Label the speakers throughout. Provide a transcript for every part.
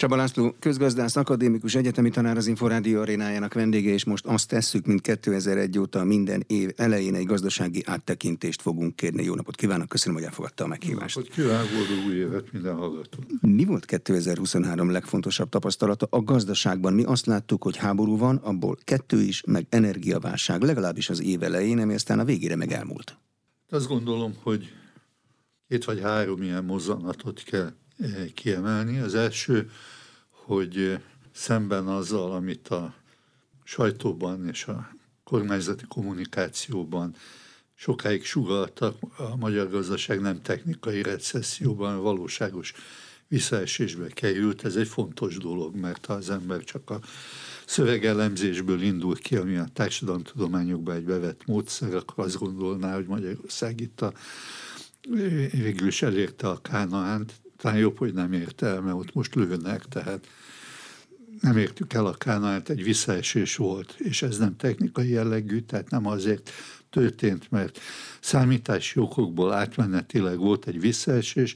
Speaker 1: Csaba László, közgazdász, akadémikus, egyetemi tanár az Inforádió arénájának vendége, és most azt tesszük, mint 2001 óta minden év elején egy gazdasági áttekintést fogunk kérni. Jó napot kívánok, köszönöm, hogy elfogadta a meghívást.
Speaker 2: Jó napot kívánok, boldog új évet minden hallgató.
Speaker 1: Mi volt 2023 legfontosabb tapasztalata a gazdaságban? Mi azt láttuk, hogy háború van, abból kettő is, meg energiaválság, legalábbis az év elején, ami aztán a végére meg elmúlt.
Speaker 2: Azt gondolom, hogy két vagy három ilyen mozzanatot kell kiemelni. Az első, hogy szemben azzal, amit a sajtóban és a kormányzati kommunikációban sokáig sugaltak, a magyar gazdaság nem technikai recesszióban, valóságos visszaesésbe került. Ez egy fontos dolog, mert ha az ember csak a szövegelemzésből indul ki, ami a társadalomtudományokban egy bevett módszer, akkor azt gondolná, hogy Magyarország itt a, végül is elérte a Kánaánt, talán jobb, hogy nem érte el, mert ott most lőnek, tehát nem értük el a Kánaánt, egy visszaesés volt, és ez nem technikai jellegű, tehát nem azért történt, mert számítási okokból átmenetileg volt egy visszaesés,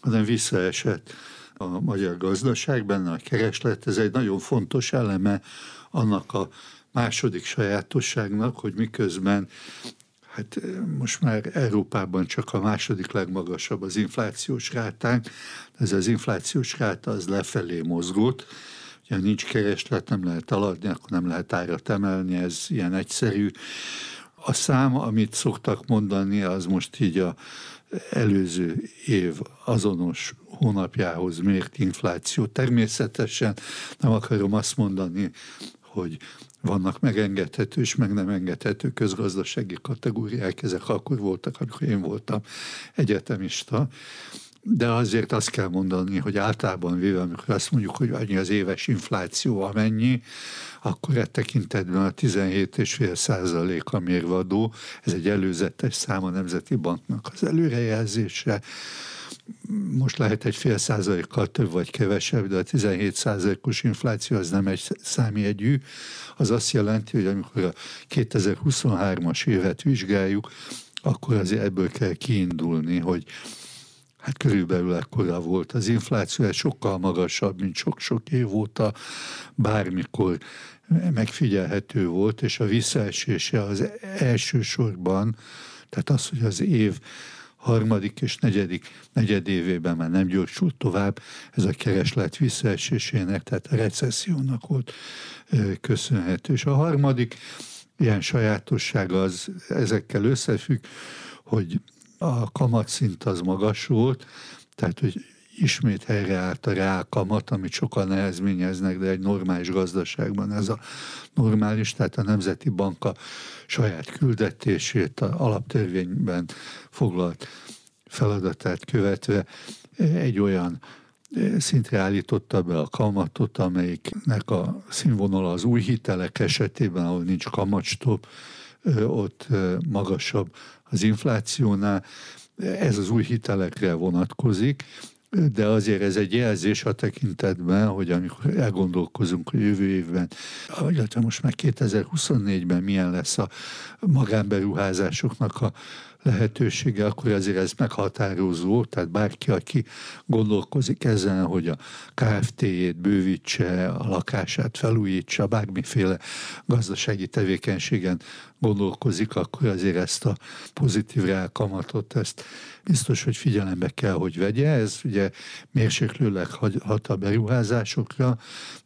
Speaker 2: hanem visszaesett a magyar gazdaság, benne a kereslet, ez egy nagyon fontos eleme annak a második sajátosságnak, hogy miközben hát most már Európában csak a második legmagasabb az inflációs rátánk, ez az inflációs ráta az lefelé mozgott, ugye nincs kereslet, nem lehet aladni, akkor nem lehet árat emelni, ez ilyen egyszerű. A szám, amit szoktak mondani, az most így a előző év azonos hónapjához mért infláció. Természetesen nem akarom azt mondani, hogy vannak megengedhető és meg nem engedhető közgazdasági kategóriák, ezek akkor voltak, amikor én voltam egyetemista, de azért azt kell mondani, hogy általában véve, amikor azt mondjuk, hogy annyi az éves infláció amennyi, akkor e tekintetben a 17,5 százalék a mérvadó, ez egy előzetes szám a Nemzeti Banknak az előrejelzése, most lehet egy fél százalékkal több vagy kevesebb, de a 17 százalékos infláció az nem egy számjegyű. Az azt jelenti, hogy amikor a 2023-as évet vizsgáljuk, akkor azért ebből kell kiindulni, hogy hát körülbelül ekkora volt. Az infláció ez sokkal magasabb, mint sok-sok év óta bármikor megfigyelhető volt, és a visszaesése az elsősorban, tehát az, hogy az év harmadik és negyedik negyedévében már nem gyorsult tovább, ez a kereslet visszaesésének, tehát a recessziónak volt köszönhető. És a harmadik ilyen sajátosság az ezekkel összefügg, hogy a kamatszint az magas volt, tehát hogy ismét helyreállt a reálkamat, amit sokan nehezményeznek, de egy normális gazdaságban ez a normális, tehát a Nemzeti Bank a saját küldetését a alaptörvényben foglalt feladatát követve egy olyan szintre állította be a kamatot, amelyiknek a színvonala az új hitelek esetében, ahol nincs kamatstop, ott magasabb az inflációnál. Ez az új hitelekre vonatkozik, de azért ez egy jelzés a tekintetben, hogy amikor elgondolkozunk a jövő évben, illetve most már 2024-ben milyen lesz a magánberuházásoknak a lehetősége, akkor azért ez meghatározó, tehát bárki, aki gondolkozik ezen, hogy a KFT-jét bővítse, a lakását felújítsa, bármiféle gazdasági tevékenységen gondolkozik, akkor azért ezt a pozitív reálkamatot, ezt biztos, hogy figyelembe kell, hogy vegye. Ez ugye mérséklőleg hat a beruházásokra,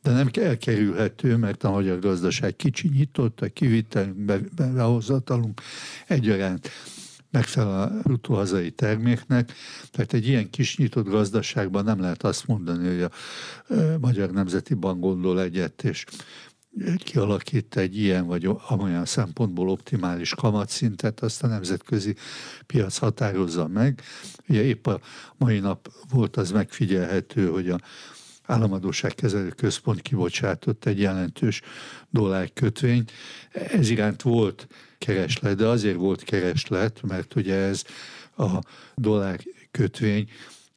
Speaker 2: de nem elkerülhető, mert a magyar gazdaság kicsi nyitott, a kivitelünk, behozatalunk egyaránt megfelel a bruttó hazai terméknek, tehát egy ilyen kis nyitott gazdaságban nem lehet azt mondani, hogy a Magyar Nemzeti Bank gondol egyet, és kialakít egy ilyen vagy amolyan szempontból optimális kamatszintet, azt a nemzetközi piac határozza meg. Ugye épp a mai nap volt az megfigyelhető, hogy a államadóságkezelő központ kibocsátott egy jelentős dollárkötvényt. Ez iránt volt kereslet, de azért volt kereslet, mert ugye ez a dollár kötvény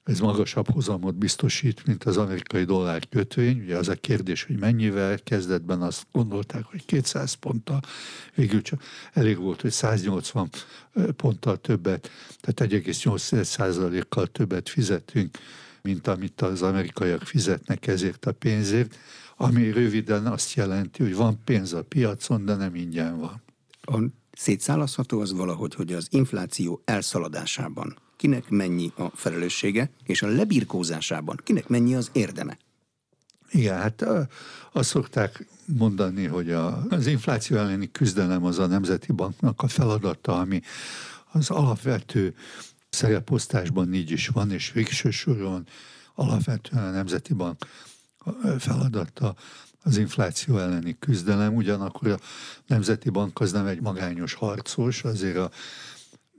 Speaker 2: ez magasabb hozamot biztosít, mint az amerikai dollár kötvény. Ugye az a kérdés, hogy mennyivel, kezdetben azt gondolták, hogy 200 ponttal, végül csak elég volt, hogy 180 ponttal többet, tehát 1,8%-kal többet fizetünk mint amit az amerikaiak fizetnek ezért a pénzért, ami röviden azt jelenti, hogy van pénz a piacon, de nem ingyen van.
Speaker 1: A szétszálaszható az valahogy, hogy az infláció elszaladásában kinek mennyi a felelőssége, és a lebirkózásában kinek mennyi az érdeme?
Speaker 2: Igen, hát azt szokták mondani, hogy a, az infláció elleni küzdelem az a Nemzeti Banknak a feladata, ami az alapvető szereposztásban így is van, és végső soron alapvetően a Nemzeti Bank feladata az infláció elleni küzdelem, ugyanakkor a Nemzeti Bank az nem egy magányos harcos, azért a,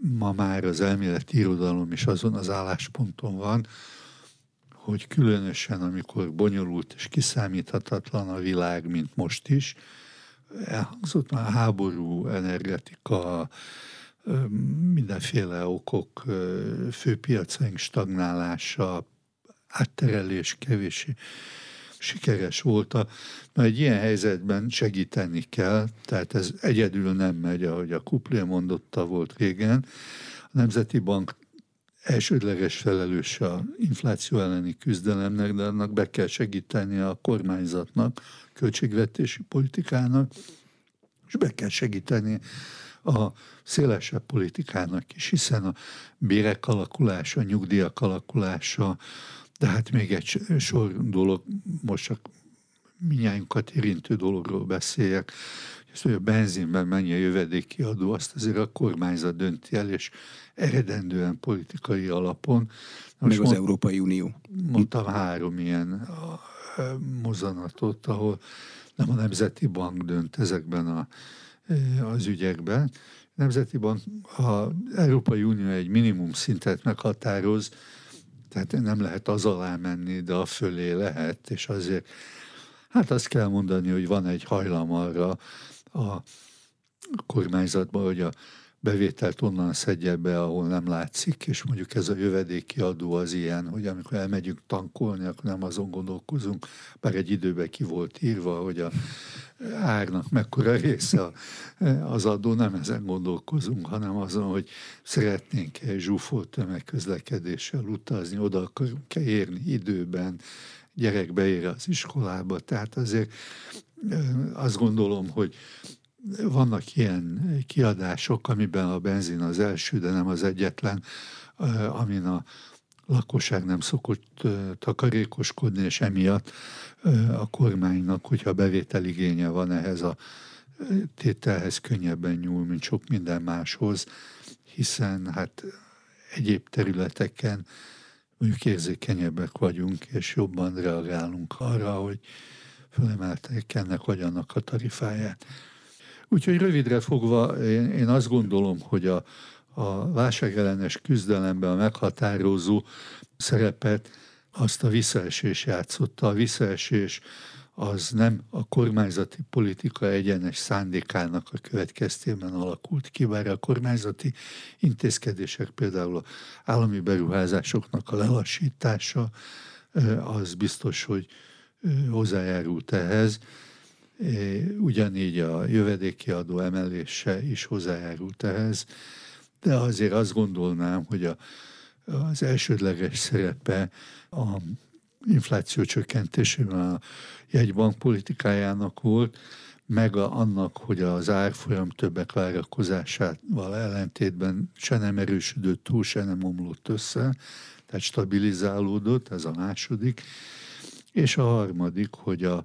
Speaker 2: ma már az elméleti irodalom is azon az állásponton van, hogy különösen amikor bonyolult és kiszámíthatatlan a világ, mint most is, elhangzott már háború, energetika, mindenféle okok, főpiacaink stagnálása, átterelés kevés sikeres volt. A, na egy ilyen helyzetben segíteni kell, tehát ez egyedül nem megy, ahogy a Kuplé mondotta volt régen. A Nemzeti Bank elsődleges felelős a infláció elleni küzdelemnek, de annak be kell segíteni a kormányzatnak, költségvetési politikának, és be kell segíteni a szélesebb politikának is, hiszen a bérek alakulása, a nyugdíjak alakulása, de hát még egy sor dolog, most csak minnyájunkat érintő dologról beszéljek, ezt, hogy a benzinben mennyi a jövedéki adó, azt azért a kormányzat dönti el, és eredendően politikai alapon.
Speaker 1: Most Meg az mond, Európai Unió.
Speaker 2: Mondtam három ilyen mozanatot, ahol nem a Nemzeti Bank dönt ezekben a, az ügyekben. A Nemzeti Bank, az Európai Unió egy minimum szintet meghatároz, tehát nem lehet az alá menni, de a fölé lehet, és azért hát azt kell mondani, hogy van egy hajlam arra a kormányzatban, hogy a bevételt onnan szedje be, ahol nem látszik, és mondjuk ez a jövedéki adó az ilyen, hogy amikor elmegyünk tankolni, akkor nem azon gondolkozunk, bár egy időben ki volt írva, hogy a árnak mekkora része az adó, nem ezen gondolkozunk, hanem azon, hogy szeretnénk egy zsúfolt tömegközlekedéssel utazni, oda akarunk érni időben, gyerek beér az iskolába, tehát azért azt gondolom, hogy vannak ilyen kiadások, amiben a benzin az első, de nem az egyetlen, amin a lakosság nem szokott takarékoskodni, és emiatt a kormánynak, hogyha bevételigénye van ehhez a tételhez könnyebben nyúl, mint sok minden máshoz, hiszen hát egyéb területeken mondjuk érzékenyebbek vagyunk, és jobban reagálunk arra, hogy fölemeltek ennek vagy annak a tarifáját. Úgyhogy rövidre fogva én, én azt gondolom, hogy a, a válságellenes küzdelemben a meghatározó szerepet azt a visszaesés játszotta. A visszaesés az nem a kormányzati politika egyenes szándékának a következtében alakult ki, bár a kormányzati intézkedések, például a állami beruházásoknak a lelassítása, az biztos, hogy hozzájárult ehhez. Ugyanígy a jövedéki adó emelése is hozzájárult ehhez, de azért azt gondolnám, hogy a, az elsődleges szerepe a infláció csökkentésében a jegybank politikájának volt, meg a, annak, hogy az árfolyam többek várakozásával ellentétben se nem erősödött túl, se nem omlott össze, tehát stabilizálódott, ez a második. És a harmadik, hogy a,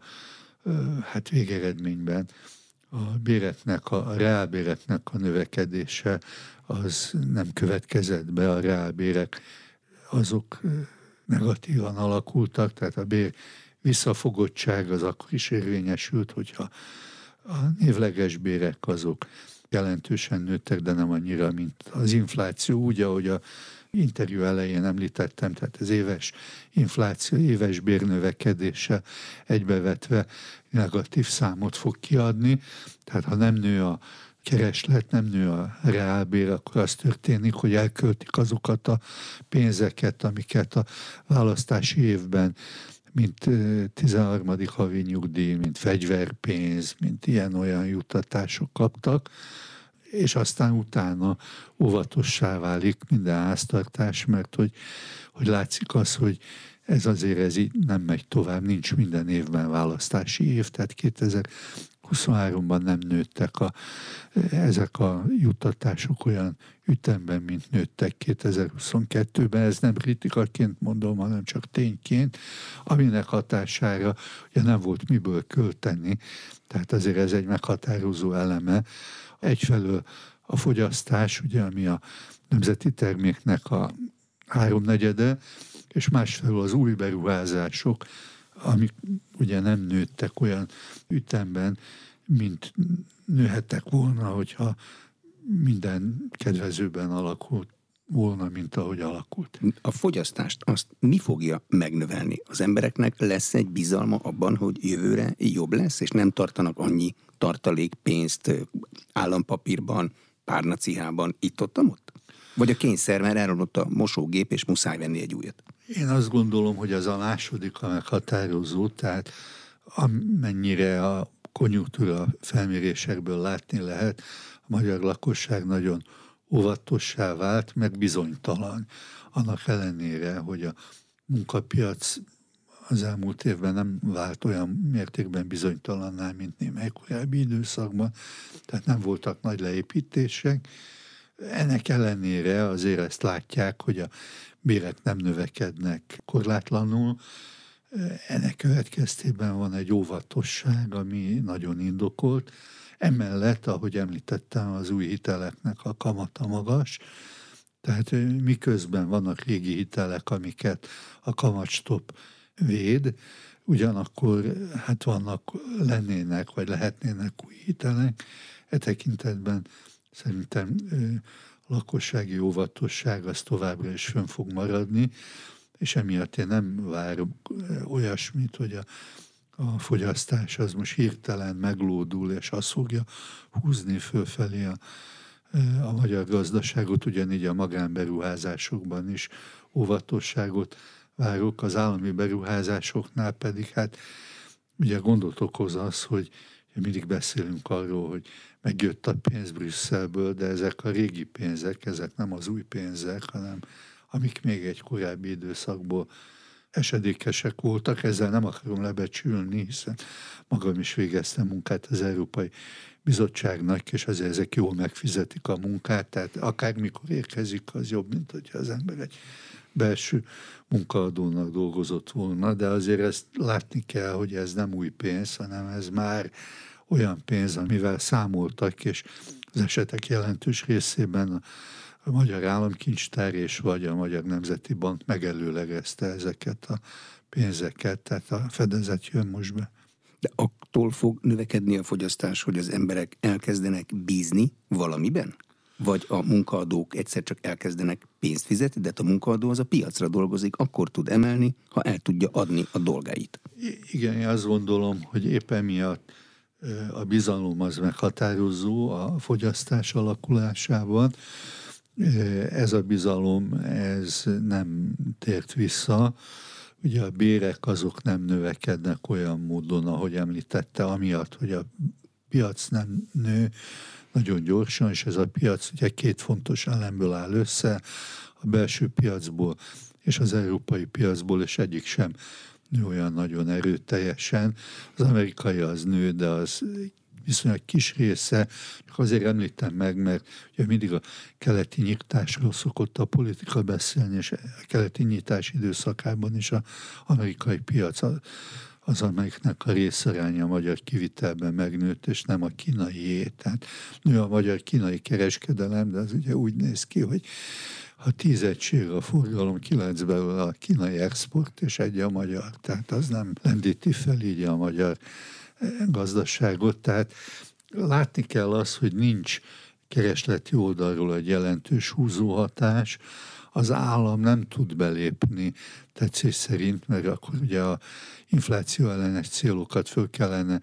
Speaker 2: hát végeredményben a béretnek, a, reálbéretnek a növekedése az nem következett be, a reálbérek azok negatívan alakultak, tehát a bér visszafogottság az akkor is érvényesült, hogyha a névleges bérek azok jelentősen nőttek, de nem annyira, mint az infláció, úgy, ahogy a interjú elején említettem, tehát az éves infláció, éves bérnövekedése egybevetve negatív számot fog kiadni. Tehát ha nem nő a kereslet, nem nő a reálbér, akkor az történik, hogy elköltik azokat a pénzeket, amiket a választási évben mint 13. havi nyugdíj, mint fegyverpénz, mint ilyen-olyan juttatások kaptak, és aztán utána óvatossá válik minden háztartás, mert hogy, hogy látszik az, hogy ez azért ez így nem megy tovább, nincs minden évben választási év, tehát 2023-ban nem nőttek a, ezek a juttatások olyan ütemben, mint nőttek 2022-ben. Ez nem kritikaként mondom, hanem csak tényként, aminek hatására ugye nem volt miből költeni, tehát azért ez egy meghatározó eleme. Egyfelől a fogyasztás, ugye, ami a nemzeti terméknek a háromnegyede, és másfelől az új beruházások, amik ugye nem nőttek olyan ütemben, mint nőhettek volna, hogyha minden kedvezőben alakult volna, mint ahogy alakult.
Speaker 1: A fogyasztást azt mi fogja megnövelni? Az embereknek lesz egy bizalma abban, hogy jövőre jobb lesz, és nem tartanak annyi tartalék pénzt állampapírban, párnacihában, itt-ott, ott? Vagy a kényszer, mert elromlott a mosógép, és muszáj venni egy újat?
Speaker 2: Én azt gondolom, hogy az a második a meghatározó, tehát amennyire a konjunktúra felmérésekből látni lehet, a magyar lakosság nagyon óvatossá vált, meg bizonytalan. Annak ellenére, hogy a munkapiac az elmúlt évben nem vált olyan mértékben bizonytalanná, mint némely korábbi időszakban, tehát nem voltak nagy leépítések. Ennek ellenére azért ezt látják, hogy a bérek nem növekednek korlátlanul, ennek következtében van egy óvatosság, ami nagyon indokolt. Emellett, ahogy említettem, az új hiteleknek a kamata magas, tehát miközben vannak régi hitelek, amiket a kamatstop véd, ugyanakkor hát vannak, lennének, vagy lehetnének új hitelek. E tekintetben szerintem lakossági óvatosság az továbbra is fönn fog maradni, és emiatt én nem várok olyasmit, hogy a, a fogyasztás az most hirtelen meglódul, és azt fogja húzni fölfelé a, a magyar gazdaságot, ugyanígy a magánberuházásokban is óvatosságot várok, az állami beruházásoknál pedig hát ugye gondot okoz az, hogy mindig beszélünk arról, hogy megjött a pénz Brüsszelből, de ezek a régi pénzek, ezek nem az új pénzek, hanem amik még egy korábbi időszakból esedékesek voltak, ezzel nem akarom lebecsülni, hiszen magam is végeztem munkát az Európai Bizottságnak, és azért ezek jól megfizetik a munkát, tehát akármikor érkezik, az jobb, mint hogyha az ember egy belső munkaadónak dolgozott volna, de azért ezt látni kell, hogy ez nem új pénz, hanem ez már olyan pénz, amivel számoltak, és az esetek jelentős részében a Magyar Államkincstár és vagy a Magyar Nemzeti Bank megelőlegezte ezeket a pénzeket, tehát a fedezet jön most be.
Speaker 1: De attól fog növekedni a fogyasztás, hogy az emberek elkezdenek bízni valamiben? Vagy a munkaadók egyszer csak elkezdenek pénzt fizetni, de hát a munkaadó az a piacra dolgozik, akkor tud emelni, ha el tudja adni a dolgait.
Speaker 2: Igen, én azt gondolom, hogy éppen miatt a bizalom az meghatározó a fogyasztás alakulásában, ez a bizalom, ez nem tért vissza. Ugye a bérek azok nem növekednek olyan módon, ahogy említette, amiatt, hogy a piac nem nő nagyon gyorsan, és ez a piac ugye két fontos elemből áll össze, a belső piacból és az európai piacból, és egyik sem nő olyan nagyon erőteljesen. Az amerikai az nő, de az viszonylag kis része, csak azért említem meg, mert ugye mindig a keleti nyitásról szokott a politika beszélni, és a keleti nyitás időszakában is az amerikai piac az, amelyiknek a részaránya a magyar kivitelben megnőtt, és nem a kínai Tehát nő a magyar-kínai kereskedelem, de az ugye úgy néz ki, hogy ha tíz egység a forgalom, kilenc belőle a kínai export, és egy a magyar. Tehát az nem lendíti fel így a magyar gazdaságot, tehát látni kell az, hogy nincs keresleti oldalról egy jelentős húzóhatás, az állam nem tud belépni tetszés szerint, mert akkor ugye a infláció ellenes célokat föl kellene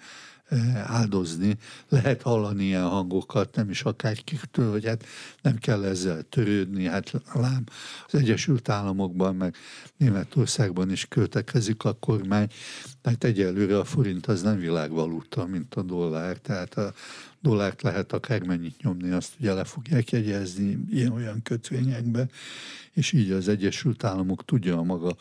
Speaker 2: áldozni. Lehet hallani ilyen hangokat, nem is akárkiktől, hogy hát nem kell ezzel törődni. Hát lám, az Egyesült Államokban, meg Németországban is költekezik a kormány, tehát egyelőre a forint az nem világvaluta, mint a dollár, tehát a dollárt lehet akármennyit nyomni, azt ugye le fogják jegyezni ilyen-olyan kötvényekbe, és így az Egyesült Államok tudja a maga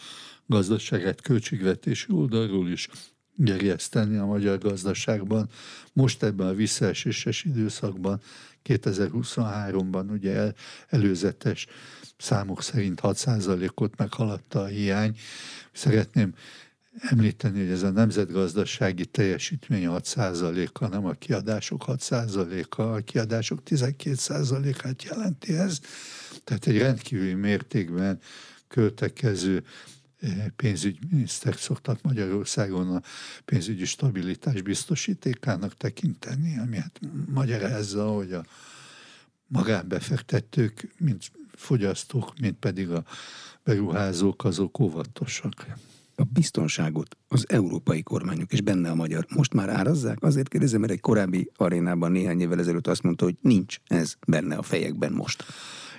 Speaker 2: gazdaságát költségvetési oldalról is gerjeszteni a magyar gazdaságban. Most ebben a visszaeséses időszakban, 2023-ban ugye el, előzetes számok szerint 6%-ot meghaladta a hiány. Szeretném említeni, hogy ez a nemzetgazdasági teljesítmény 6%-a, nem a kiadások 6%-a, a kiadások 12%-át jelenti ez. Tehát egy rendkívüli mértékben költekező pénzügyminiszterek szoktak Magyarországon a pénzügyi stabilitás biztosítékának tekinteni, ami hát magyarázza, hogy a magánbefektetők, mint fogyasztók, mint pedig a beruházók, azok óvatosak.
Speaker 1: A biztonságot az európai kormányok és benne a magyar most már árazzák? Azért kérdezem, mert egy korábbi arénában néhány évvel ezelőtt azt mondta, hogy nincs ez benne a fejekben most.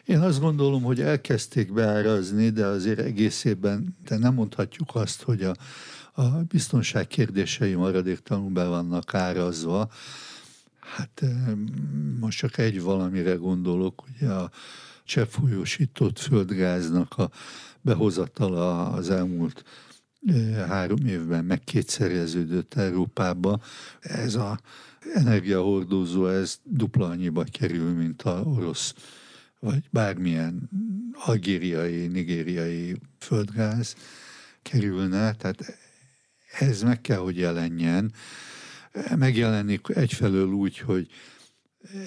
Speaker 2: Én azt gondolom, hogy elkezdték beárazni, de azért egészében de nem mondhatjuk azt, hogy a, a biztonság kérdései maradéktalanul be vannak árazva. Hát most csak egy valamire gondolok, hogy a cseppfolyósított földgáznak a behozatala az elmúlt három évben meg kétszereződött Európába. Ez a energiahordozó, ez dupla annyiba kerül, mint a orosz vagy bármilyen algériai, nigériai földgáz kerülne, tehát ez meg kell, hogy jelenjen. Megjelenik egyfelől úgy, hogy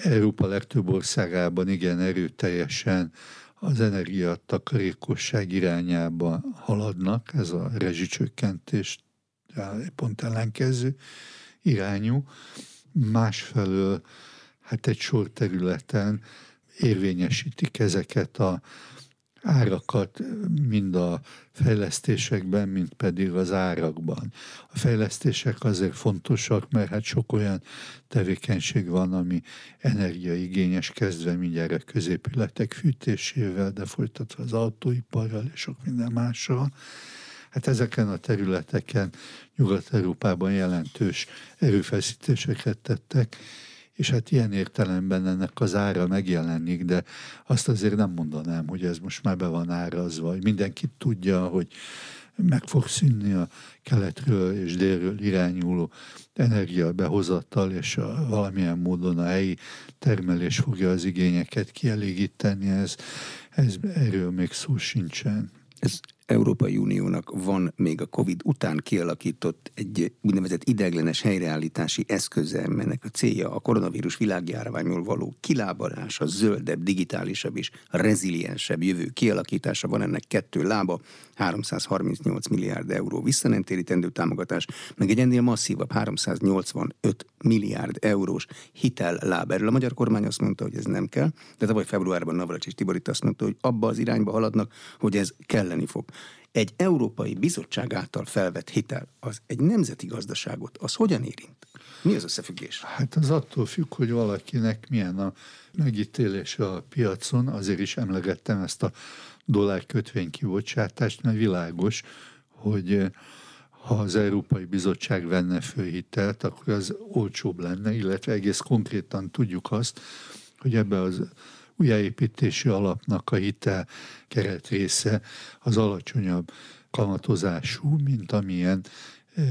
Speaker 2: Európa legtöbb országában igen erőteljesen az energiatakarékosság irányába haladnak, ez a rezsicsökkentés pont ellenkező irányú. Másfelől hát egy sor területen érvényesítik ezeket a árakat mind a fejlesztésekben, mind pedig az árakban. A fejlesztések azért fontosak, mert hát sok olyan tevékenység van, ami energiaigényes, kezdve mindjárt a középületek fűtésével, de folytatva az autóiparral és sok minden mással. Hát ezeken a területeken Nyugat-Európában jelentős erőfeszítéseket tettek, és hát ilyen értelemben ennek az ára megjelenik, de azt azért nem mondanám, hogy ez most már be van árazva. Mindenki tudja, hogy meg fog szűnni a keletről és délről irányuló energiabehozattal, és a, valamilyen módon a helyi termelés fogja az igényeket kielégíteni, ez, ez erről még szó sincsen.
Speaker 1: Ez Európai Uniónak van még a Covid után kialakított egy úgynevezett ideglenes helyreállítási eszköze, ennek a célja a koronavírus világjárványról való kilábalása, zöldebb, digitálisabb és reziliensebb jövő kialakítása van ennek kettő lába, 338 milliárd euró visszanemtérítendő támogatás, meg egy ennél masszívabb 385 milliárd eurós hitel láb. Erről a magyar kormány azt mondta, hogy ez nem kell, de tavaly februárban Navracsis Tiborit azt mondta, hogy abba az irányba haladnak, hogy ez kelleni fog. Egy Európai Bizottság által felvett hitel, az egy nemzeti gazdaságot, az hogyan érint? Mi az összefüggés?
Speaker 2: Hát az attól függ, hogy valakinek milyen a megítélése a piacon, azért is emlegettem ezt a dollár kötvény kibocsátást, mert világos, hogy eh, ha az Európai Bizottság venne föl hitelt, akkor az olcsóbb lenne, illetve egész konkrétan tudjuk azt, hogy ebbe az újjáépítési alapnak a hitel keret része az alacsonyabb kamatozású, mint amilyen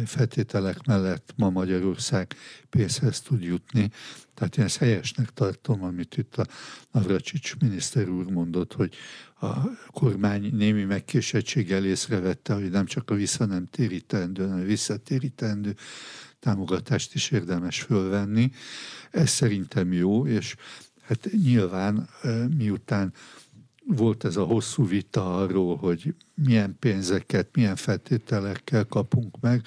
Speaker 2: feltételek mellett ma Magyarország pénzhez tud jutni. Tehát én ezt helyesnek tartom, amit itt a Navracsics miniszter úr mondott, hogy a kormány némi megkésettséggel észrevette, hogy nem csak a vissza nem térítendő, hanem a visszatérítendő támogatást is érdemes fölvenni. Ez szerintem jó, és hát nyilván miután volt ez a hosszú vita arról, hogy milyen pénzeket, milyen feltételekkel kapunk meg.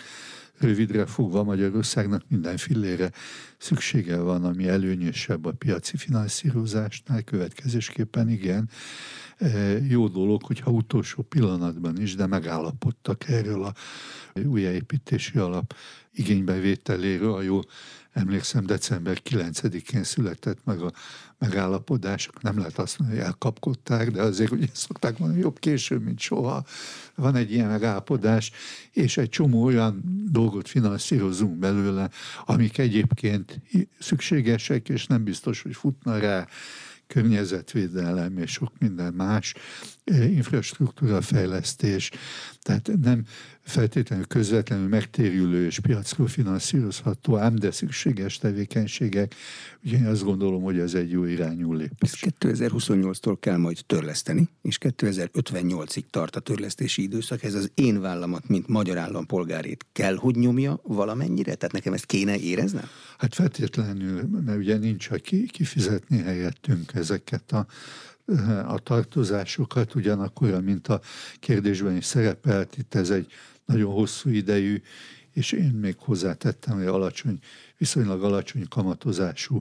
Speaker 2: rövidre fogva Magyarországnak minden fillére szüksége van, ami előnyösebb a piaci finanszírozásnál, következésképpen igen, jó dolog, hogyha utolsó pillanatban is, de megállapodtak erről a újjáépítési alap igénybevételéről, a jó emlékszem, december 9-én született meg a megállapodás, nem lehet azt mondani, hogy elkapkodták, de azért ugye szokták mondani, jobb később, mint soha. Van egy ilyen megállapodás, és egy csomó olyan dolgot finanszírozunk belőle, amik egyébként szükségesek, és nem biztos, hogy futna rá környezetvédelem és sok minden más, infrastruktúra fejlesztés, tehát nem feltétlenül közvetlenül megtérülő és piacról finanszírozható, ám de szükséges tevékenységek. Ugye én azt gondolom, hogy ez egy jó irányú lépés.
Speaker 1: 2028-tól kell majd törleszteni, és 2058-ig tart a törlesztési időszak. Ez az én vállamat, mint magyar állampolgárét kell, hogy nyomja valamennyire? Tehát nekem ezt kéne éreznem?
Speaker 2: Hát feltétlenül, mert ugye nincs, aki kifizetni helyettünk ezeket a a tartozásokat, ugyanakkor, mint a kérdésben is szerepelt, itt ez egy nagyon hosszú idejű, és én még hozzátettem, hogy alacsony, viszonylag alacsony kamatozású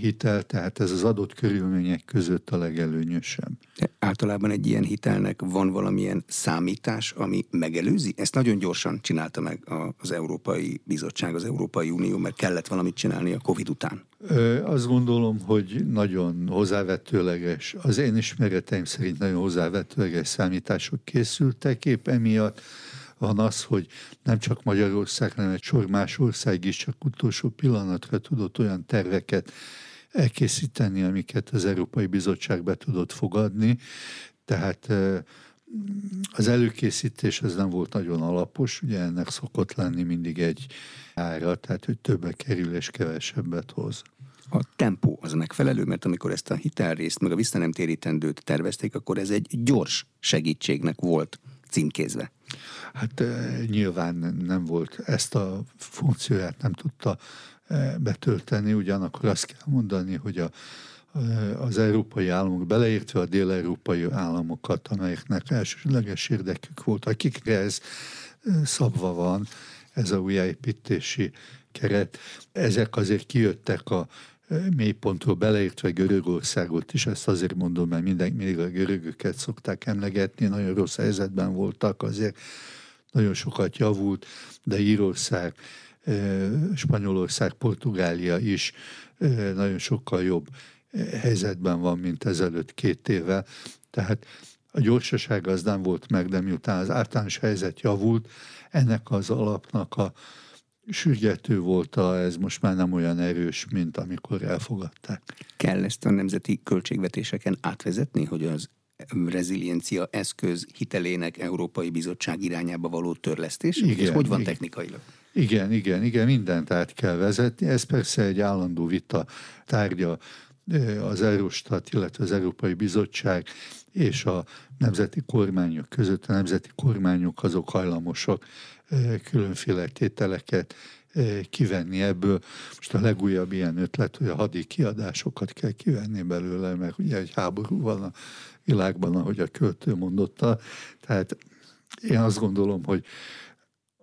Speaker 2: hitel, tehát ez az adott körülmények között a legelőnyösebb.
Speaker 1: Általában egy ilyen hitelnek van valamilyen számítás, ami megelőzi? Ezt nagyon gyorsan csinálta meg az Európai Bizottság, az Európai Unió, mert kellett valamit csinálni a Covid után.
Speaker 2: Ö, azt gondolom, hogy nagyon hozzávetőleges, az én ismereteim szerint nagyon hozzávetőleges számítások készültek, épp emiatt van az, hogy nem csak Magyarország, hanem egy sor más ország is csak utolsó pillanatra tudott olyan terveket elkészíteni, amiket az Európai Bizottság be tudott fogadni. Tehát az előkészítés ez nem volt nagyon alapos, ugye ennek szokott lenni mindig egy ára, tehát hogy többe kerül és kevesebbet hoz.
Speaker 1: A tempó az megfelelő, mert amikor ezt a hitelrészt, meg a visszanemtérítendőt tervezték, akkor ez egy gyors segítségnek volt címkézve.
Speaker 2: Hát nyilván nem volt ezt a funkcióját, nem tudta betölteni, ugyanakkor azt kell mondani, hogy a, az európai államok, beleértve a dél-európai államokat, amelyeknek elsőleges érdekük volt, akikre ez szabva van, ez a újjáépítési keret, ezek azért kijöttek a mélypontról beleértve Görögországot is, ezt azért mondom, mert minden, mindig a görögöket szokták emlegetni, nagyon rossz helyzetben voltak, azért nagyon sokat javult, de Írország, Spanyolország, Portugália is nagyon sokkal jobb helyzetben van, mint ezelőtt két évvel. Tehát a gyorsaság az nem volt meg, de miután az általános helyzet javult, ennek az alapnak a sürgető volt, a, ez most már nem olyan erős, mint amikor elfogadták.
Speaker 1: Kell ezt a nemzeti költségvetéseken átvezetni, hogy az reziliencia eszköz hitelének Európai Bizottság irányába való törlesztés? Igen, és hogy van igen. technikailag?
Speaker 2: Igen, igen, igen, mindent át kell vezetni. Ez persze egy állandó vita tárgya az Eurostat, illetve az Európai Bizottság és a nemzeti kormányok között. A nemzeti kormányok azok hajlamosak különféle tételeket kivenni ebből. Most a legújabb ilyen ötlet, hogy a hadi kiadásokat kell kivenni belőle, mert ugye egy háború van a világban, ahogy a költő mondotta. Tehát én azt gondolom, hogy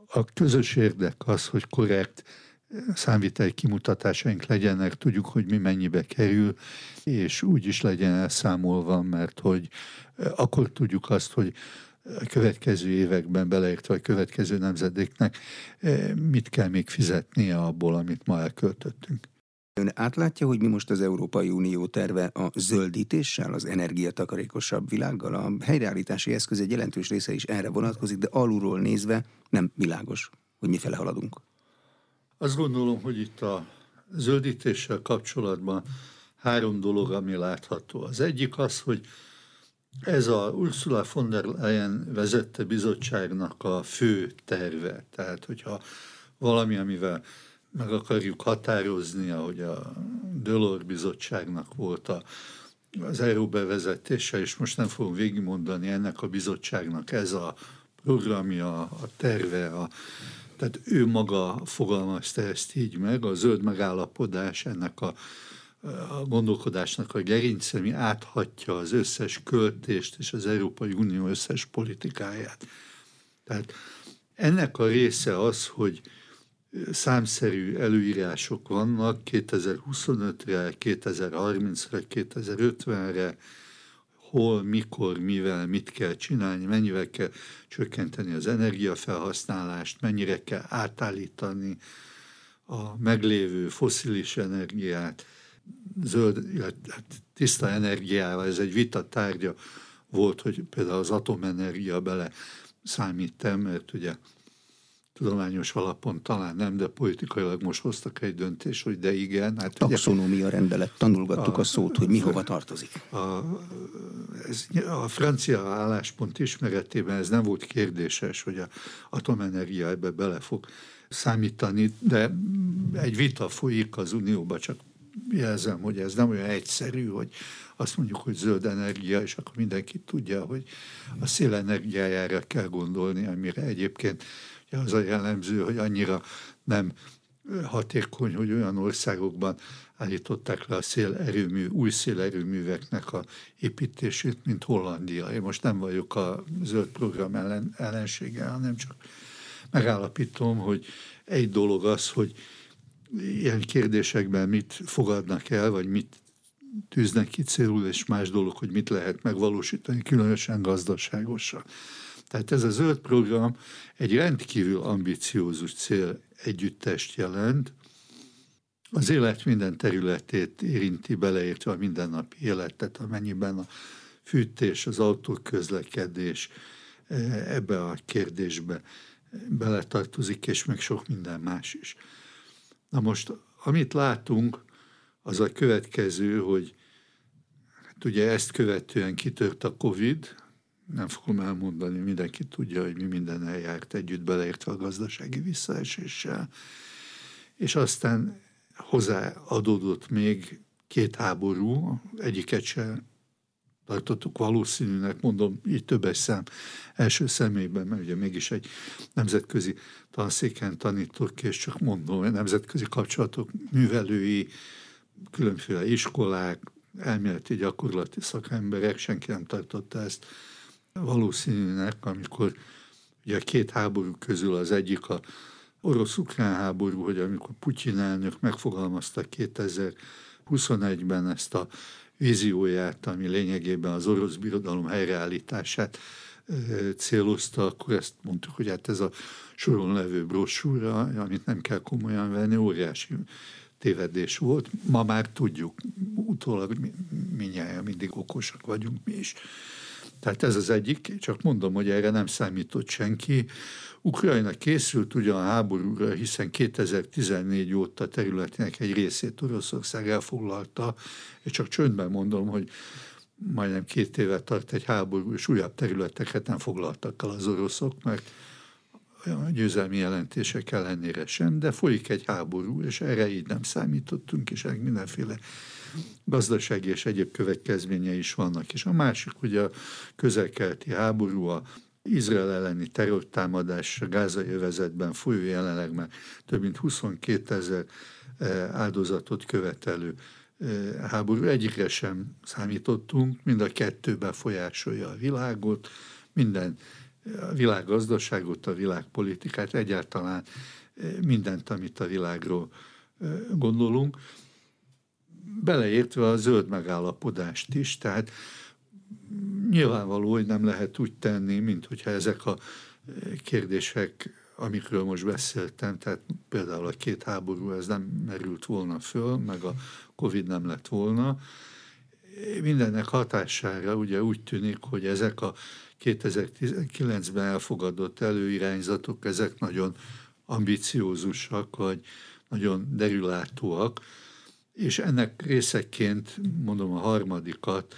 Speaker 2: a közös érdek az, hogy korrekt számviteli kimutatásaink legyenek, tudjuk, hogy mi mennyibe kerül, és úgy is legyen elszámolva, mert hogy akkor tudjuk azt, hogy a következő években beleértve a következő nemzedéknek mit kell még fizetnie abból, amit ma elköltöttünk.
Speaker 1: Ön átlátja, hogy mi most az Európai Unió terve a zöldítéssel, az energiatakarékosabb világgal? A helyreállítási eszköz egy jelentős része is erre vonatkozik, de alulról nézve nem világos, hogy mifele haladunk.
Speaker 2: Azt gondolom, hogy itt a zöldítéssel kapcsolatban három dolog, ami látható. Az egyik az, hogy ez a Ursula von der Leyen vezette bizottságnak a fő terve. Tehát, hogyha valami, amivel meg akarjuk határozni, ahogy a Delors bizottságnak volt a, az euró bevezetése, és most nem fogom végigmondani ennek a bizottságnak ez a programja, a terve, a, tehát ő maga fogalmazta ezt így meg, a zöld megállapodás ennek a, a gondolkodásnak a gerince, ami áthatja az összes költést és az Európai Unió összes politikáját. Tehát Ennek a része az, hogy számszerű előírások vannak 2025-re, 2030-re, 2050-re, hol, mikor, mivel, mit kell csinálni, mennyivel kell csökkenteni az energiafelhasználást, mennyire kell átállítani a meglévő foszilis energiát, zöld, hát tiszta energiával, ez egy vita tárgya volt, hogy például az atomenergia bele számít mert ugye tudományos alapon talán nem, de politikailag most hoztak egy döntést, hogy de igen.
Speaker 1: Hát Taxonómia rendelet, tanulgattuk a, a szót, hogy mi hova tartozik.
Speaker 2: A, ez, a francia álláspont ismeretében ez nem volt kérdéses, hogy a atomenergia ebbe bele fog számítani, de egy vita folyik az Unióban, csak jelzem, hogy ez nem olyan egyszerű, hogy azt mondjuk, hogy zöld energia, és akkor mindenki tudja, hogy a szélenergiájára kell gondolni, amire egyébként az a jellemző, hogy annyira nem hatékony, hogy olyan országokban állították le a szélerőmű, új szélerőműveknek a építését, mint Hollandia. Én most nem vagyok a zöld program ellen, ellensége, hanem csak megállapítom, hogy egy dolog az, hogy ilyen kérdésekben mit fogadnak el, vagy mit tűznek ki célul, és más dolog, hogy mit lehet megvalósítani, különösen gazdaságosan. Tehát ez a zöld program egy rendkívül ambiciózus cél együttest jelent, az élet minden területét érinti, beleértve a mindennapi életet, amennyiben a fűtés, az autóközlekedés eh, ebbe a kérdésbe beletartozik, és meg sok minden más is. Na most, amit látunk, az a következő, hogy hát ugye ezt követően kitört a Covid, nem fogom elmondani, mindenki tudja, hogy mi minden eljárt együtt beleértve a gazdasági visszaeséssel, és aztán hozzáadódott még két háború, egyiket se tartottuk valószínűnek, mondom így többes szám első személyben, mert ugye mégis egy nemzetközi tanszéken tanítok, és csak mondom, hogy nemzetközi kapcsolatok művelői, különféle iskolák, elméleti gyakorlati szakemberek, senki nem tartotta ezt valószínűnek, amikor ugye a két háború közül az egyik a orosz-ukrán háború, hogy amikor Putyin elnök megfogalmazta 2021-ben ezt a vízióját, ami lényegében az orosz birodalom helyreállítását célozta, akkor ezt mondtuk, hogy hát ez a soron levő brosúra, amit nem kell komolyan venni, óriási tévedés volt. Ma már tudjuk, utólag minnyáján mindig okosak vagyunk mi is. Tehát ez az egyik, csak mondom, hogy erre nem számított senki. Ukrajna készült ugyan a háborúra, hiszen 2014 óta területének egy részét Oroszország elfoglalta, és csak csöndben mondom, hogy majdnem két éve tart egy háború, és újabb területeket nem foglaltak el az oroszok, mert olyan győzelmi jelentések ellenére sem, de folyik egy háború, és erre így nem számítottunk, és mindenféle gazdasági és egyéb következménye is vannak. És a másik ugye a közelkelti háború, a Izrael elleni terrortámadás a gázai övezetben folyó jelenleg már több mint 22 ezer eh, áldozatot követelő eh, háború. Egyikre sem számítottunk, mind a kettő befolyásolja a világot, minden a világgazdaságot, a világpolitikát, egyáltalán eh, mindent, amit a világról gondolunk beleértve a zöld megállapodást is, tehát nyilvánvaló, hogy nem lehet úgy tenni, mint hogyha ezek a kérdések, amikről most beszéltem, tehát például a két háború, ez nem merült volna föl, meg a Covid nem lett volna. Mindennek hatására ugye úgy tűnik, hogy ezek a 2019-ben elfogadott előirányzatok, ezek nagyon ambiciózusak, vagy nagyon derülátóak, és ennek részeként, mondom a harmadikat,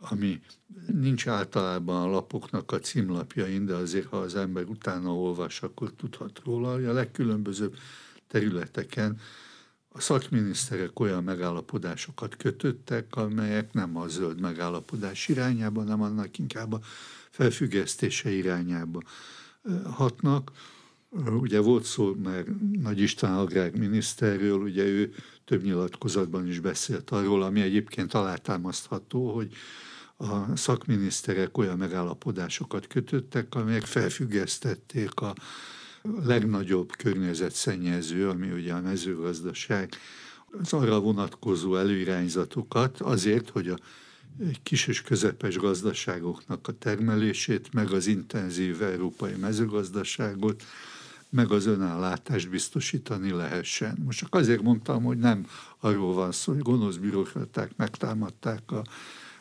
Speaker 2: ami nincs általában a lapoknak a címlapjain, de azért, ha az ember utána olvas, akkor tudhat róla, hogy a legkülönbözőbb területeken a szakminiszterek olyan megállapodásokat kötöttek, amelyek nem a zöld megállapodás irányába, hanem annak inkább a felfüggesztése irányába hatnak. Ugye volt szó már Nagy István agrárminiszterről, ugye ő több nyilatkozatban is beszélt arról, ami egyébként alátámasztható, hogy a szakminiszterek olyan megállapodásokat kötöttek, amelyek felfüggesztették a legnagyobb környezetszennyező, ami ugye a mezőgazdaság, az arra vonatkozó előirányzatokat azért, hogy a kis és közepes gazdaságoknak a termelését, meg az intenzív európai mezőgazdaságot, meg az önállátást biztosítani lehessen. Most csak azért mondtam, hogy nem arról van szó, hogy gonosz bürokraták megtámadták a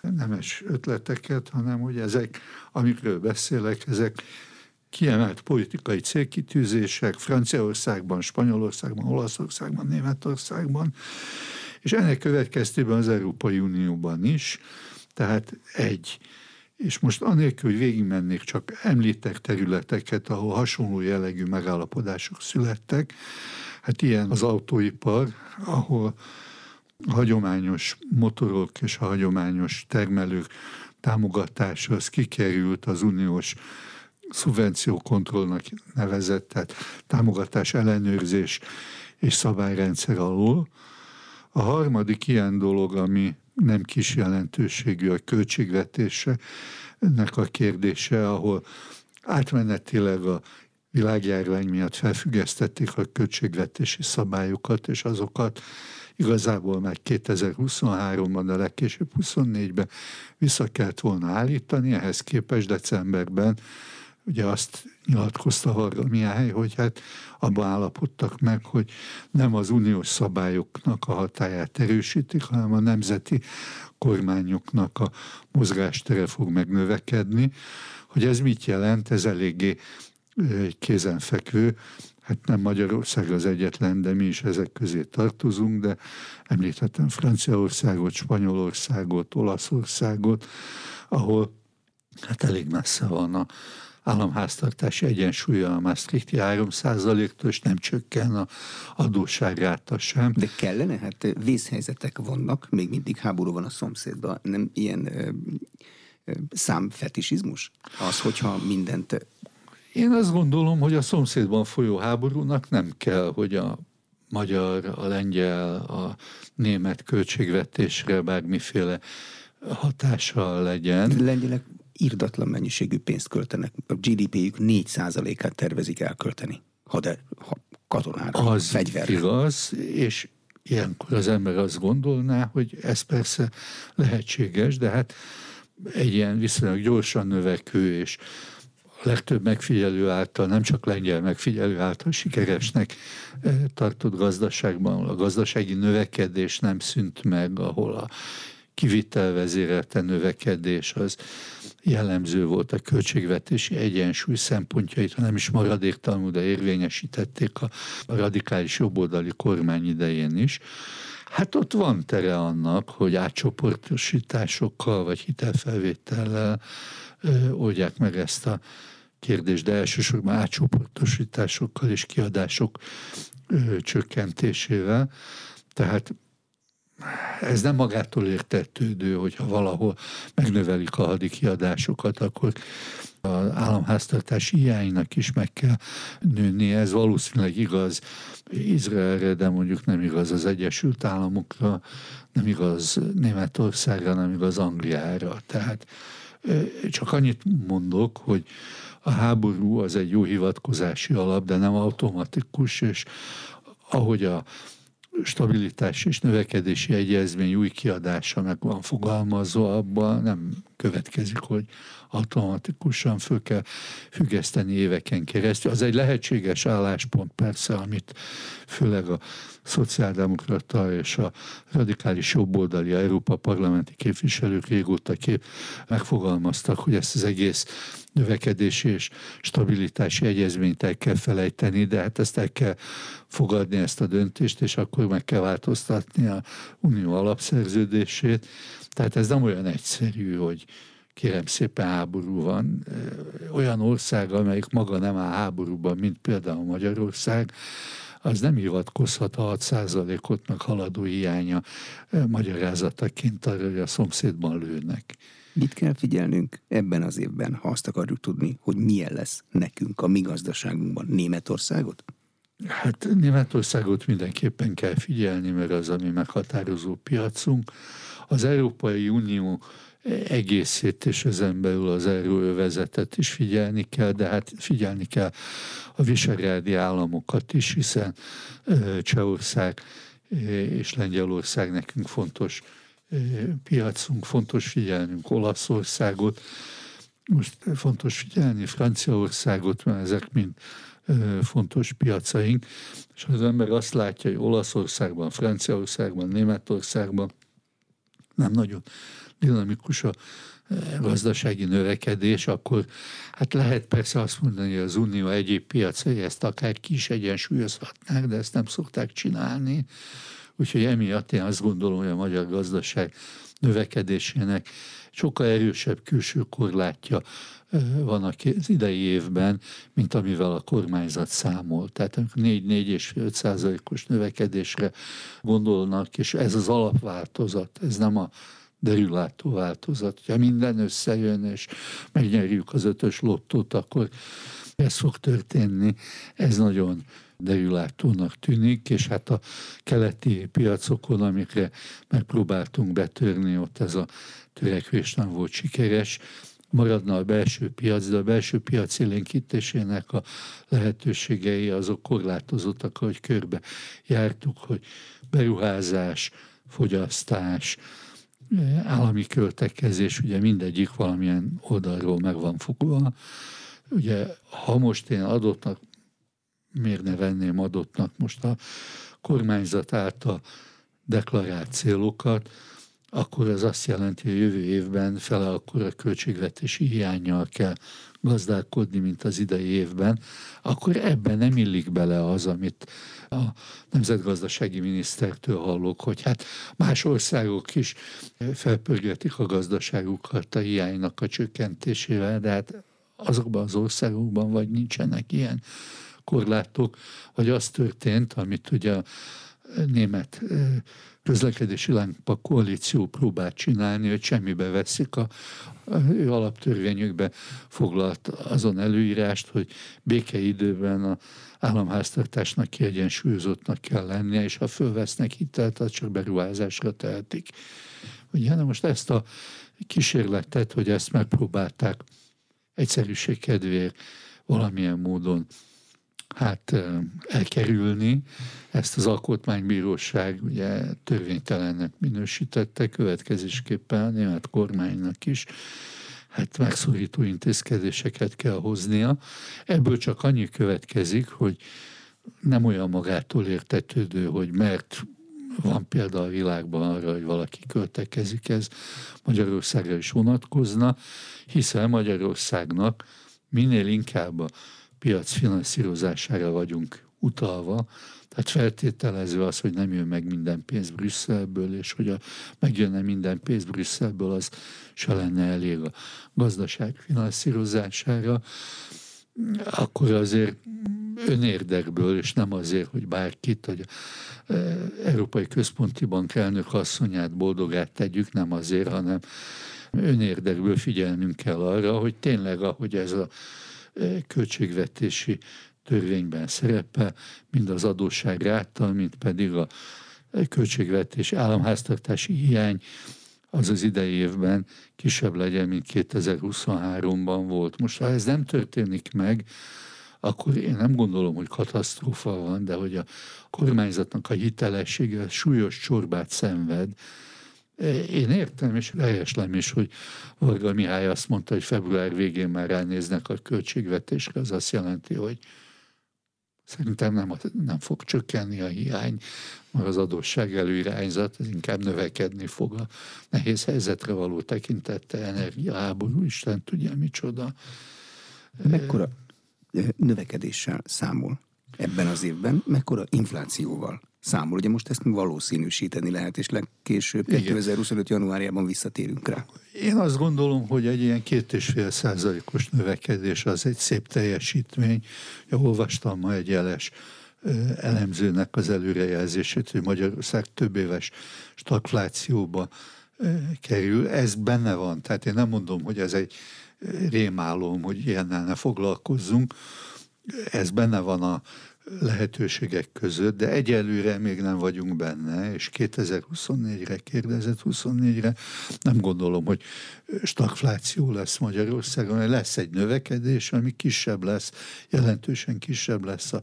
Speaker 2: nemes ötleteket, hanem hogy ezek, amikről beszélek, ezek kiemelt politikai célkitűzések Franciaországban, Spanyolországban, Olaszországban, Németországban, és ennek következtében az Európai Unióban is, tehát egy. És most anélkül, hogy végigmennék, csak említek területeket, ahol hasonló jellegű megállapodások születtek. Hát ilyen az autóipar, ahol a hagyományos motorok és a hagyományos termelők támogatása az kikerült az uniós szubvenciókontrollnak nevezett, tehát támogatás ellenőrzés és szabályrendszer alól. A harmadik ilyen dolog, ami nem kis jelentőségű a költségvetése, ennek a kérdése, ahol átmenetileg a világjárvány miatt felfüggesztették a költségvetési szabályokat, és azokat igazából már 2023-ban, de legkésőbb 24-ben vissza kellett volna állítani, ehhez képest decemberben ugye azt nyilatkozta Varga Mihály, hogy hát abban állapodtak meg, hogy nem az uniós szabályoknak a hatáját erősítik, hanem a nemzeti kormányoknak a mozgástere fog megnövekedni. Hogy ez mit jelent, ez eléggé kézenfekvő, hát nem Magyarország az egyetlen, de mi is ezek közé tartozunk, de említettem Franciaországot, Spanyolországot, Olaszországot, ahol hát elég messze van a államháztartási egyensúlya a Maastrichti 3%-tól, és nem csökken a adósságráta sem.
Speaker 1: De kellene? Hát vészhelyzetek vannak, még mindig háború van a szomszédban, nem ilyen ö, ö, számfetisizmus? Az, hogyha mindent...
Speaker 2: Én azt gondolom, hogy a szomszédban folyó háborúnak nem kell, hogy a magyar, a lengyel, a német költségvetésre bármiféle hatással legyen.
Speaker 1: Lengyelek irdatlan mennyiségű pénzt költenek. A GDP-jük 4%-át tervezik elkölteni. Ha de ha katonára,
Speaker 2: az fegyverre. igaz, és ilyenkor az ember azt gondolná, hogy ez persze lehetséges, de hát egy ilyen viszonylag gyorsan növekvő és a legtöbb megfigyelő által, nem csak lengyel megfigyelő által sikeresnek eh, tartott gazdaságban, a gazdasági növekedés nem szűnt meg, ahol a kivitelvezérelte növekedés az jellemző volt a költségvetési egyensúly szempontjait, ha nem is maradéktalanul, de érvényesítették a radikális jobboldali kormány idején is. Hát ott van tere annak, hogy átcsoportosításokkal vagy hitelfelvétellel ö, oldják meg ezt a kérdést, de elsősorban átcsoportosításokkal és kiadások ö, csökkentésével. Tehát ez nem magától értetődő, hogyha valahol megnövelik a hadikiadásokat, akkor az államháztartás hiánynak is meg kell nőni. Ez valószínűleg igaz Izraelre, de mondjuk nem igaz az Egyesült Államokra, nem igaz Németországra, nem igaz Angliára. Tehát csak annyit mondok, hogy a háború az egy jó hivatkozási alap, de nem automatikus, és ahogy a stabilitás és növekedési egyezmény új kiadása meg van fogalmazva, abban nem következik, hogy automatikusan föl kell függeszteni éveken keresztül. Az egy lehetséges álláspont persze, amit főleg a szociáldemokrata és a radikális jobboldali Európa parlamenti képviselők régóta kép megfogalmaztak, hogy ezt az egész növekedési és stabilitási egyezményt el kell felejteni, de hát ezt el kell fogadni ezt a döntést, és akkor meg kell változtatni a unió alapszerződését. Tehát ez nem olyan egyszerű, hogy kérem szépen háború van. Olyan ország, amelyik maga nem áll háborúban, mint például Magyarország, az nem hivatkozhat a 6%-ot meg haladó hiánya magyarázataként arra, hogy a szomszédban lőnek.
Speaker 1: Mit kell figyelnünk ebben az évben, ha azt akarjuk tudni, hogy milyen lesz nekünk, a mi gazdaságunkban Németországot?
Speaker 2: Hát Németországot mindenképpen kell figyelni, mert az, ami meghatározó piacunk. Az Európai Unió egészét és ezen belül az erőövezetet is figyelni kell, de hát figyelni kell a visegrádi államokat is, hiszen Csehország és Lengyelország nekünk fontos piacunk, fontos figyelnünk Olaszországot, most fontos figyelni Franciaországot, mert ezek mind fontos piacaink, és az ember azt látja, hogy Olaszországban, Franciaországban, Németországban nem nagyon dinamikus a gazdasági növekedés, akkor hát lehet persze azt mondani, hogy az Unió egyéb piacai ezt akár ki is egyensúlyozhatnák, de ezt nem szokták csinálni. Úgyhogy emiatt én azt gondolom, hogy a magyar gazdaság növekedésének sokkal erősebb külső korlátja van az idei évben, mint amivel a kormányzat számol. Tehát amikor 4-4 és 5 százalékos növekedésre gondolnak, és ez az alapváltozat, ez nem a derülátó változat. Ha minden összejön, és megnyerjük az ötös lottót, akkor ez fog történni. Ez nagyon derülátónak tűnik, és hát a keleti piacokon, amikre megpróbáltunk betörni, ott ez a törekvés nem volt sikeres, maradna a belső piac, de a belső piac élénkítésének a lehetőségei azok korlátozottak, hogy körbe jártuk, hogy beruházás, fogyasztás, állami költekezés, ugye mindegyik valamilyen oldalról meg van fogva. Ugye, ha most én adottnak, miért ne venném adottnak most a kormányzat által deklarált célokat, akkor ez azt jelenti, hogy jövő évben fele akkor a költségvetési hiányjal kell gazdálkodni, mint az idei évben, akkor ebben nem illik bele az, amit a nemzetgazdasági minisztertől hallok, hogy hát más országok is felpörgetik a gazdaságukat a hiánynak a csökkentésével, de hát azokban az országokban vagy nincsenek ilyen korlátok, vagy az történt, amit ugye a német közlekedési lámpa koalíció próbált csinálni, hogy semmibe veszik a, ő alaptörvényükbe foglalt azon előírást, hogy békeidőben a államháztartásnak kiegyensúlyozottnak kell lennie, és ha fölvesznek hitelt, az csak beruházásra tehetik. Ugye, na most ezt a kísérletet, hogy ezt megpróbálták egyszerűség kedvéért valamilyen módon hát elkerülni. Ezt az alkotmánybíróság ugye törvénytelennek minősítette, következésképpen a német kormánynak is hát megszorító intézkedéseket kell hoznia. Ebből csak annyi következik, hogy nem olyan magától értetődő, hogy mert van példa a világban arra, hogy valaki költekezik, ez Magyarországra is vonatkozna, hiszen Magyarországnak minél inkább a piac finanszírozására vagyunk utalva, tehát feltételező az, hogy nem jön meg minden pénz Brüsszelből, és hogy a, megjönne minden pénz Brüsszelből, az se lenne elég a gazdaság finanszírozására, akkor azért önérdekből, és nem azért, hogy bárkit, hogy e, Európai Központi Bank elnök asszonyát boldogát tegyük, nem azért, hanem önérdekből figyelnünk kell arra, hogy tényleg, ahogy ez a költségvetési törvényben szerepel, mind az adósság ráta, mint pedig a költségvetési államháztartási hiány az az idei évben kisebb legyen, mint 2023-ban volt. Most ha ez nem történik meg, akkor én nem gondolom, hogy katasztrófa van, de hogy a kormányzatnak a hitelessége súlyos csorbát szenved, én értem, és helyeslem is, hogy Varga Mihály azt mondta, hogy február végén már ránéznek a költségvetésre, az azt jelenti, hogy szerintem nem, nem fog csökkenni a hiány, mert az adósság előirányzat az inkább növekedni fog a nehéz helyzetre való tekintette, energiaháború, Isten tudja micsoda.
Speaker 1: Mekkora növekedéssel számol ebben az évben, mekkora inflációval? Számol. Ugye most ezt valószínűsíteni lehet, és legkésőbb Igen. 2025. januárjában visszatérünk rá.
Speaker 2: Én azt gondolom, hogy egy ilyen két és fél százalékos növekedés az egy szép teljesítmény. Ja, olvastam ma egy jeles elemzőnek az előrejelzését, hogy Magyarország több éves stagflációba kerül. Ez benne van, tehát én nem mondom, hogy ez egy rémálom, hogy ilyennel ne foglalkozzunk. Ez benne van a lehetőségek között, de egyelőre még nem vagyunk benne, és 2024-re kérdezett, 24-re nem gondolom, hogy stagfláció lesz Magyarországon, lesz egy növekedés, ami kisebb lesz, jelentősen kisebb lesz a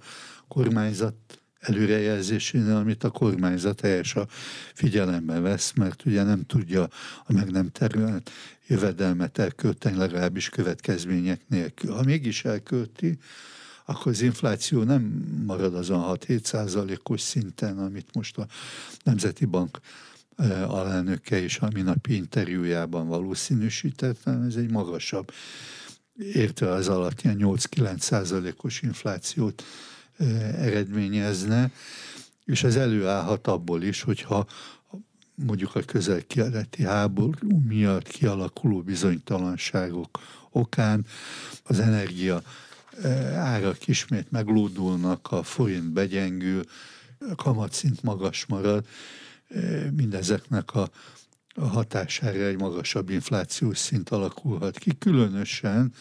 Speaker 2: kormányzat előrejelzésénél, amit a kormányzat helyes a figyelembe vesz, mert ugye nem tudja a meg nem terület jövedelmet elkölteni, legalábbis következmények nélkül. Ha mégis elkölti, akkor az infláció nem marad azon 6-7 százalékos szinten, amit most a Nemzeti Bank e, alelnöke is a minapi interjújában valószínűsített, hanem ez egy magasabb, értve az alatt ilyen 8-9 százalékos inflációt e, eredményezne, és ez előállhat abból is, hogyha mondjuk a közel-keleti háború miatt kialakuló bizonytalanságok okán az energia árak ismét meglódulnak, a forint begyengül, a kamatszint magas marad, mindezeknek a, hatására egy magasabb inflációs szint alakulhat ki, különösen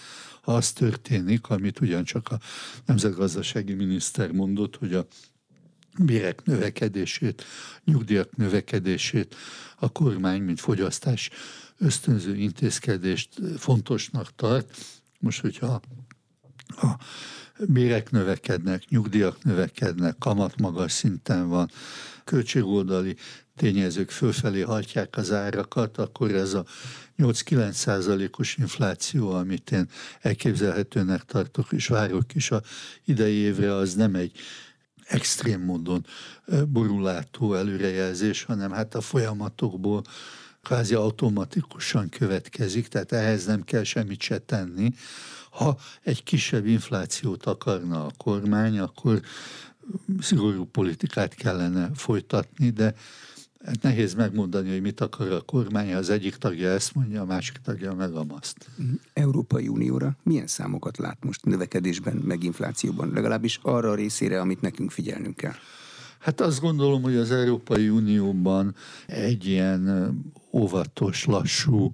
Speaker 2: ha az történik, amit ugyancsak a nemzetgazdasági miniszter mondott, hogy a bérek növekedését, nyugdíjak növekedését a kormány, mint fogyasztás ösztönző intézkedést fontosnak tart. Most, hogyha a bérek növekednek, nyugdíjak növekednek, kamat magas szinten van, költségoldali tényezők fölfelé hajtják az árakat, akkor ez a 8-9 százalékos infláció, amit én elképzelhetőnek tartok, és várok is a idei évre, az nem egy extrém módon borulátó előrejelzés, hanem hát a folyamatokból kvázi automatikusan következik, tehát ehhez nem kell semmit se tenni, ha egy kisebb inflációt akarna a kormány, akkor szigorú politikát kellene folytatni, de hát nehéz megmondani, hogy mit akar a kormány. Az egyik tagja ezt mondja, a másik tagja meg a maszt.
Speaker 1: Európai Unióra milyen számokat lát most növekedésben, meg inflációban? Legalábbis arra a részére, amit nekünk figyelnünk kell.
Speaker 2: Hát azt gondolom, hogy az Európai Unióban egy ilyen óvatos, lassú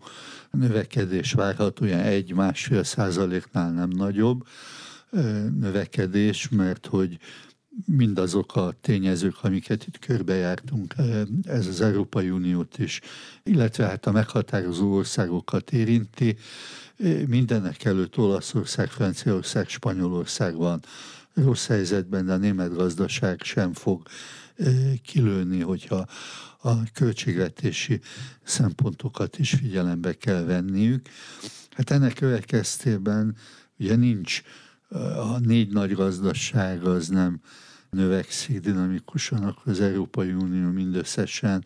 Speaker 2: növekedés várható, olyan egy-másfél százaléknál nem nagyobb növekedés, mert hogy mindazok a tényezők, amiket itt körbejártunk, ez az Európai Uniót is, illetve hát a meghatározó országokat érinti. Mindenek előtt Olaszország, Franciaország, Spanyolország van rossz helyzetben, de a német gazdaság sem fog kilőni, hogyha a költségvetési szempontokat is figyelembe kell venniük. Hát ennek következtében ugye nincs a négy nagy gazdaság az nem növekszik dinamikusan, akkor az Európai Unió mindösszesen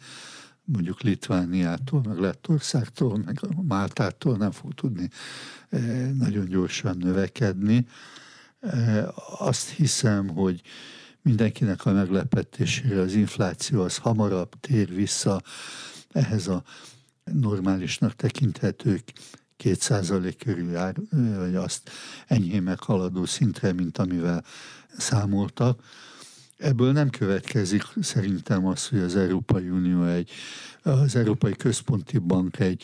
Speaker 2: mondjuk Litvániától, meg Lettországtól, meg Máltától nem fog tudni nagyon gyorsan növekedni. Azt hiszem, hogy mindenkinek a meglepetésére az infláció az hamarabb tér vissza ehhez a normálisnak tekinthető két százalék körül jár, vagy azt enyhén meghaladó szintre, mint amivel számoltak. Ebből nem következik szerintem az, hogy az Európai Unió egy, az Európai Központi Bank egy,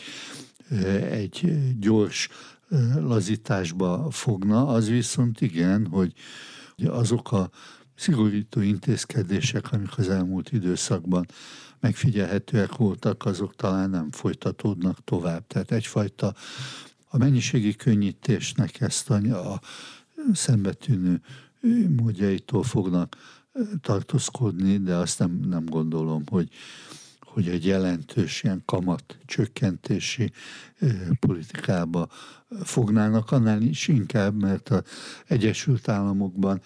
Speaker 2: egy gyors lazításba fogna, az viszont igen, hogy azok a szigorító intézkedések, amik az elmúlt időszakban megfigyelhetőek voltak, azok talán nem folytatódnak tovább. Tehát egyfajta a mennyiségi könnyítésnek ezt a, a szembetűnő módjaitól fognak tartózkodni, de azt nem, nem gondolom, hogy, hogy egy jelentős ilyen kamat csökkentési politikába fognának, annál is inkább, mert az Egyesült Államokban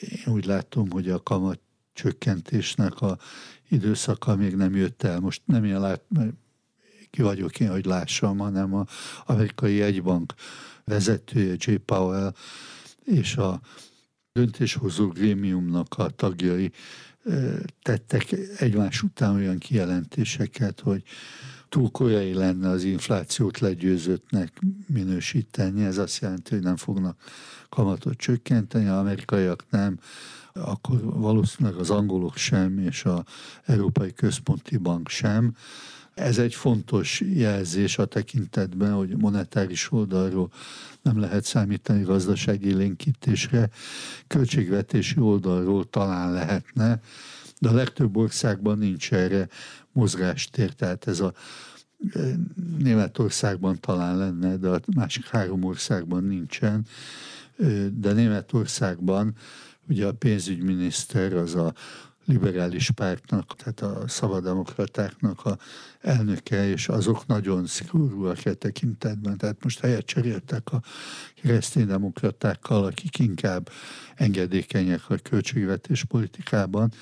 Speaker 2: én úgy látom, hogy a kamat csökkentésnek a időszaka még nem jött el. Most nem ilyen lát, ki vagyok én, hogy lássam, hanem a amerikai egybank vezetője J. Powell és a döntéshozó grémiumnak a tagjai tettek egymás után olyan kijelentéseket, hogy túl korai lenne az inflációt legyőzöttnek minősíteni. Ez azt jelenti, hogy nem fognak kamatot csökkenteni, az amerikaiak nem, akkor valószínűleg az angolok sem, és az Európai Központi Bank sem. Ez egy fontos jelzés a tekintetben, hogy monetáris oldalról nem lehet számítani gazdasági élénkítésre, költségvetési oldalról talán lehetne, de a legtöbb országban nincs erre mozgástér, tehát ez a e, Németországban talán lenne, de a másik három országban nincsen. E, de Németországban ugye a pénzügyminiszter az a liberális pártnak, tehát a szabademokratáknak a elnöke, és azok nagyon szigorúak e tekintetben. Tehát most helyet cseréltek a kereszténydemokratákkal, akik inkább engedékenyek a költségvetés politikában,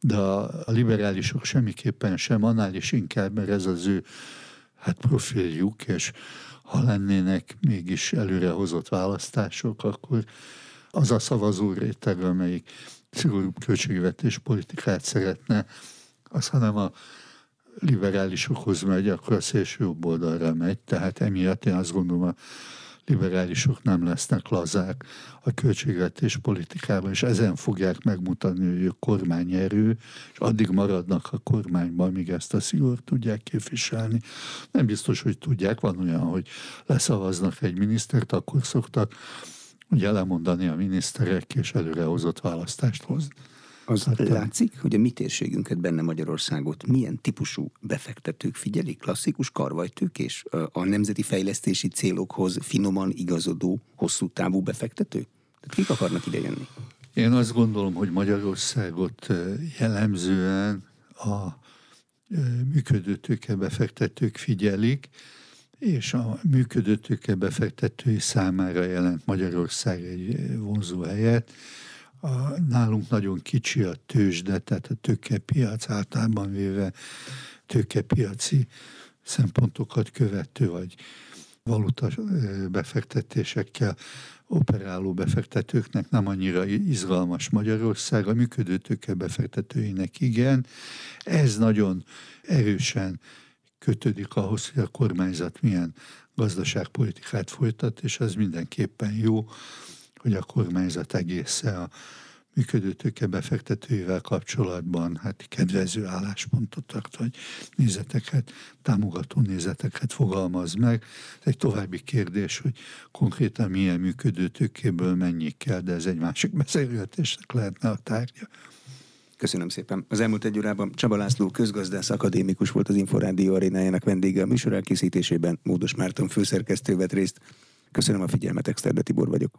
Speaker 2: de a, liberálisok semmiképpen sem, annál is inkább, mert ez az ő hát profiljuk, és ha lennének mégis előrehozott választások, akkor az a szavazó réteg, amelyik költségvetés politikát szeretne, az hanem a liberálisokhoz megy, akkor a szélső jobb oldalra megy. Tehát emiatt én azt gondolom, a liberálisok nem lesznek lazák a költségvetés politikában, és ezen fogják megmutatni, hogy ők kormányerő, és addig maradnak a kormányban, míg ezt a szigort tudják képviselni. Nem biztos, hogy tudják, van olyan, hogy leszavaznak egy minisztert, akkor szoktak ugye lemondani a miniszterek és előrehozott választást hozni.
Speaker 1: Az hát, látszik, hogy a mi térségünket benne Magyarországot milyen típusú befektetők figyelik? Klasszikus karvajtők és a nemzeti fejlesztési célokhoz finoman igazodó, hosszú távú befektetők? Tehát kik akarnak ide jönni?
Speaker 2: Én azt gondolom, hogy Magyarországot jellemzően a működőtőke befektetők figyelik, és a működőtőke befektetői számára jelent Magyarország egy vonzó helyet. A, nálunk nagyon kicsi a tőzsde, tehát a tőkepiac általában véve tőkepiaci szempontokat követő, vagy valuta befektetésekkel operáló befektetőknek nem annyira izgalmas Magyarország, a működő befektetőinek igen. Ez nagyon erősen kötődik ahhoz, hogy a kormányzat milyen gazdaságpolitikát folytat, és ez mindenképpen jó, hogy a kormányzat egésze a működőtőke befektetőivel kapcsolatban hát kedvező álláspontot tart, hogy nézeteket, támogató nézeteket fogalmaz meg. Ez egy további kérdés, hogy konkrétan milyen működőtőkéből mennyi kell, de ez egy másik beszélgetésnek lehetne a tárgya.
Speaker 1: Köszönöm szépen. Az elmúlt egy órában Csaba László közgazdász akadémikus volt az Inforádió arénájának vendége a műsor elkészítésében. Módos Márton főszerkesztő vett részt. Köszönöm a figyelmet, Exterde Tibor vagyok.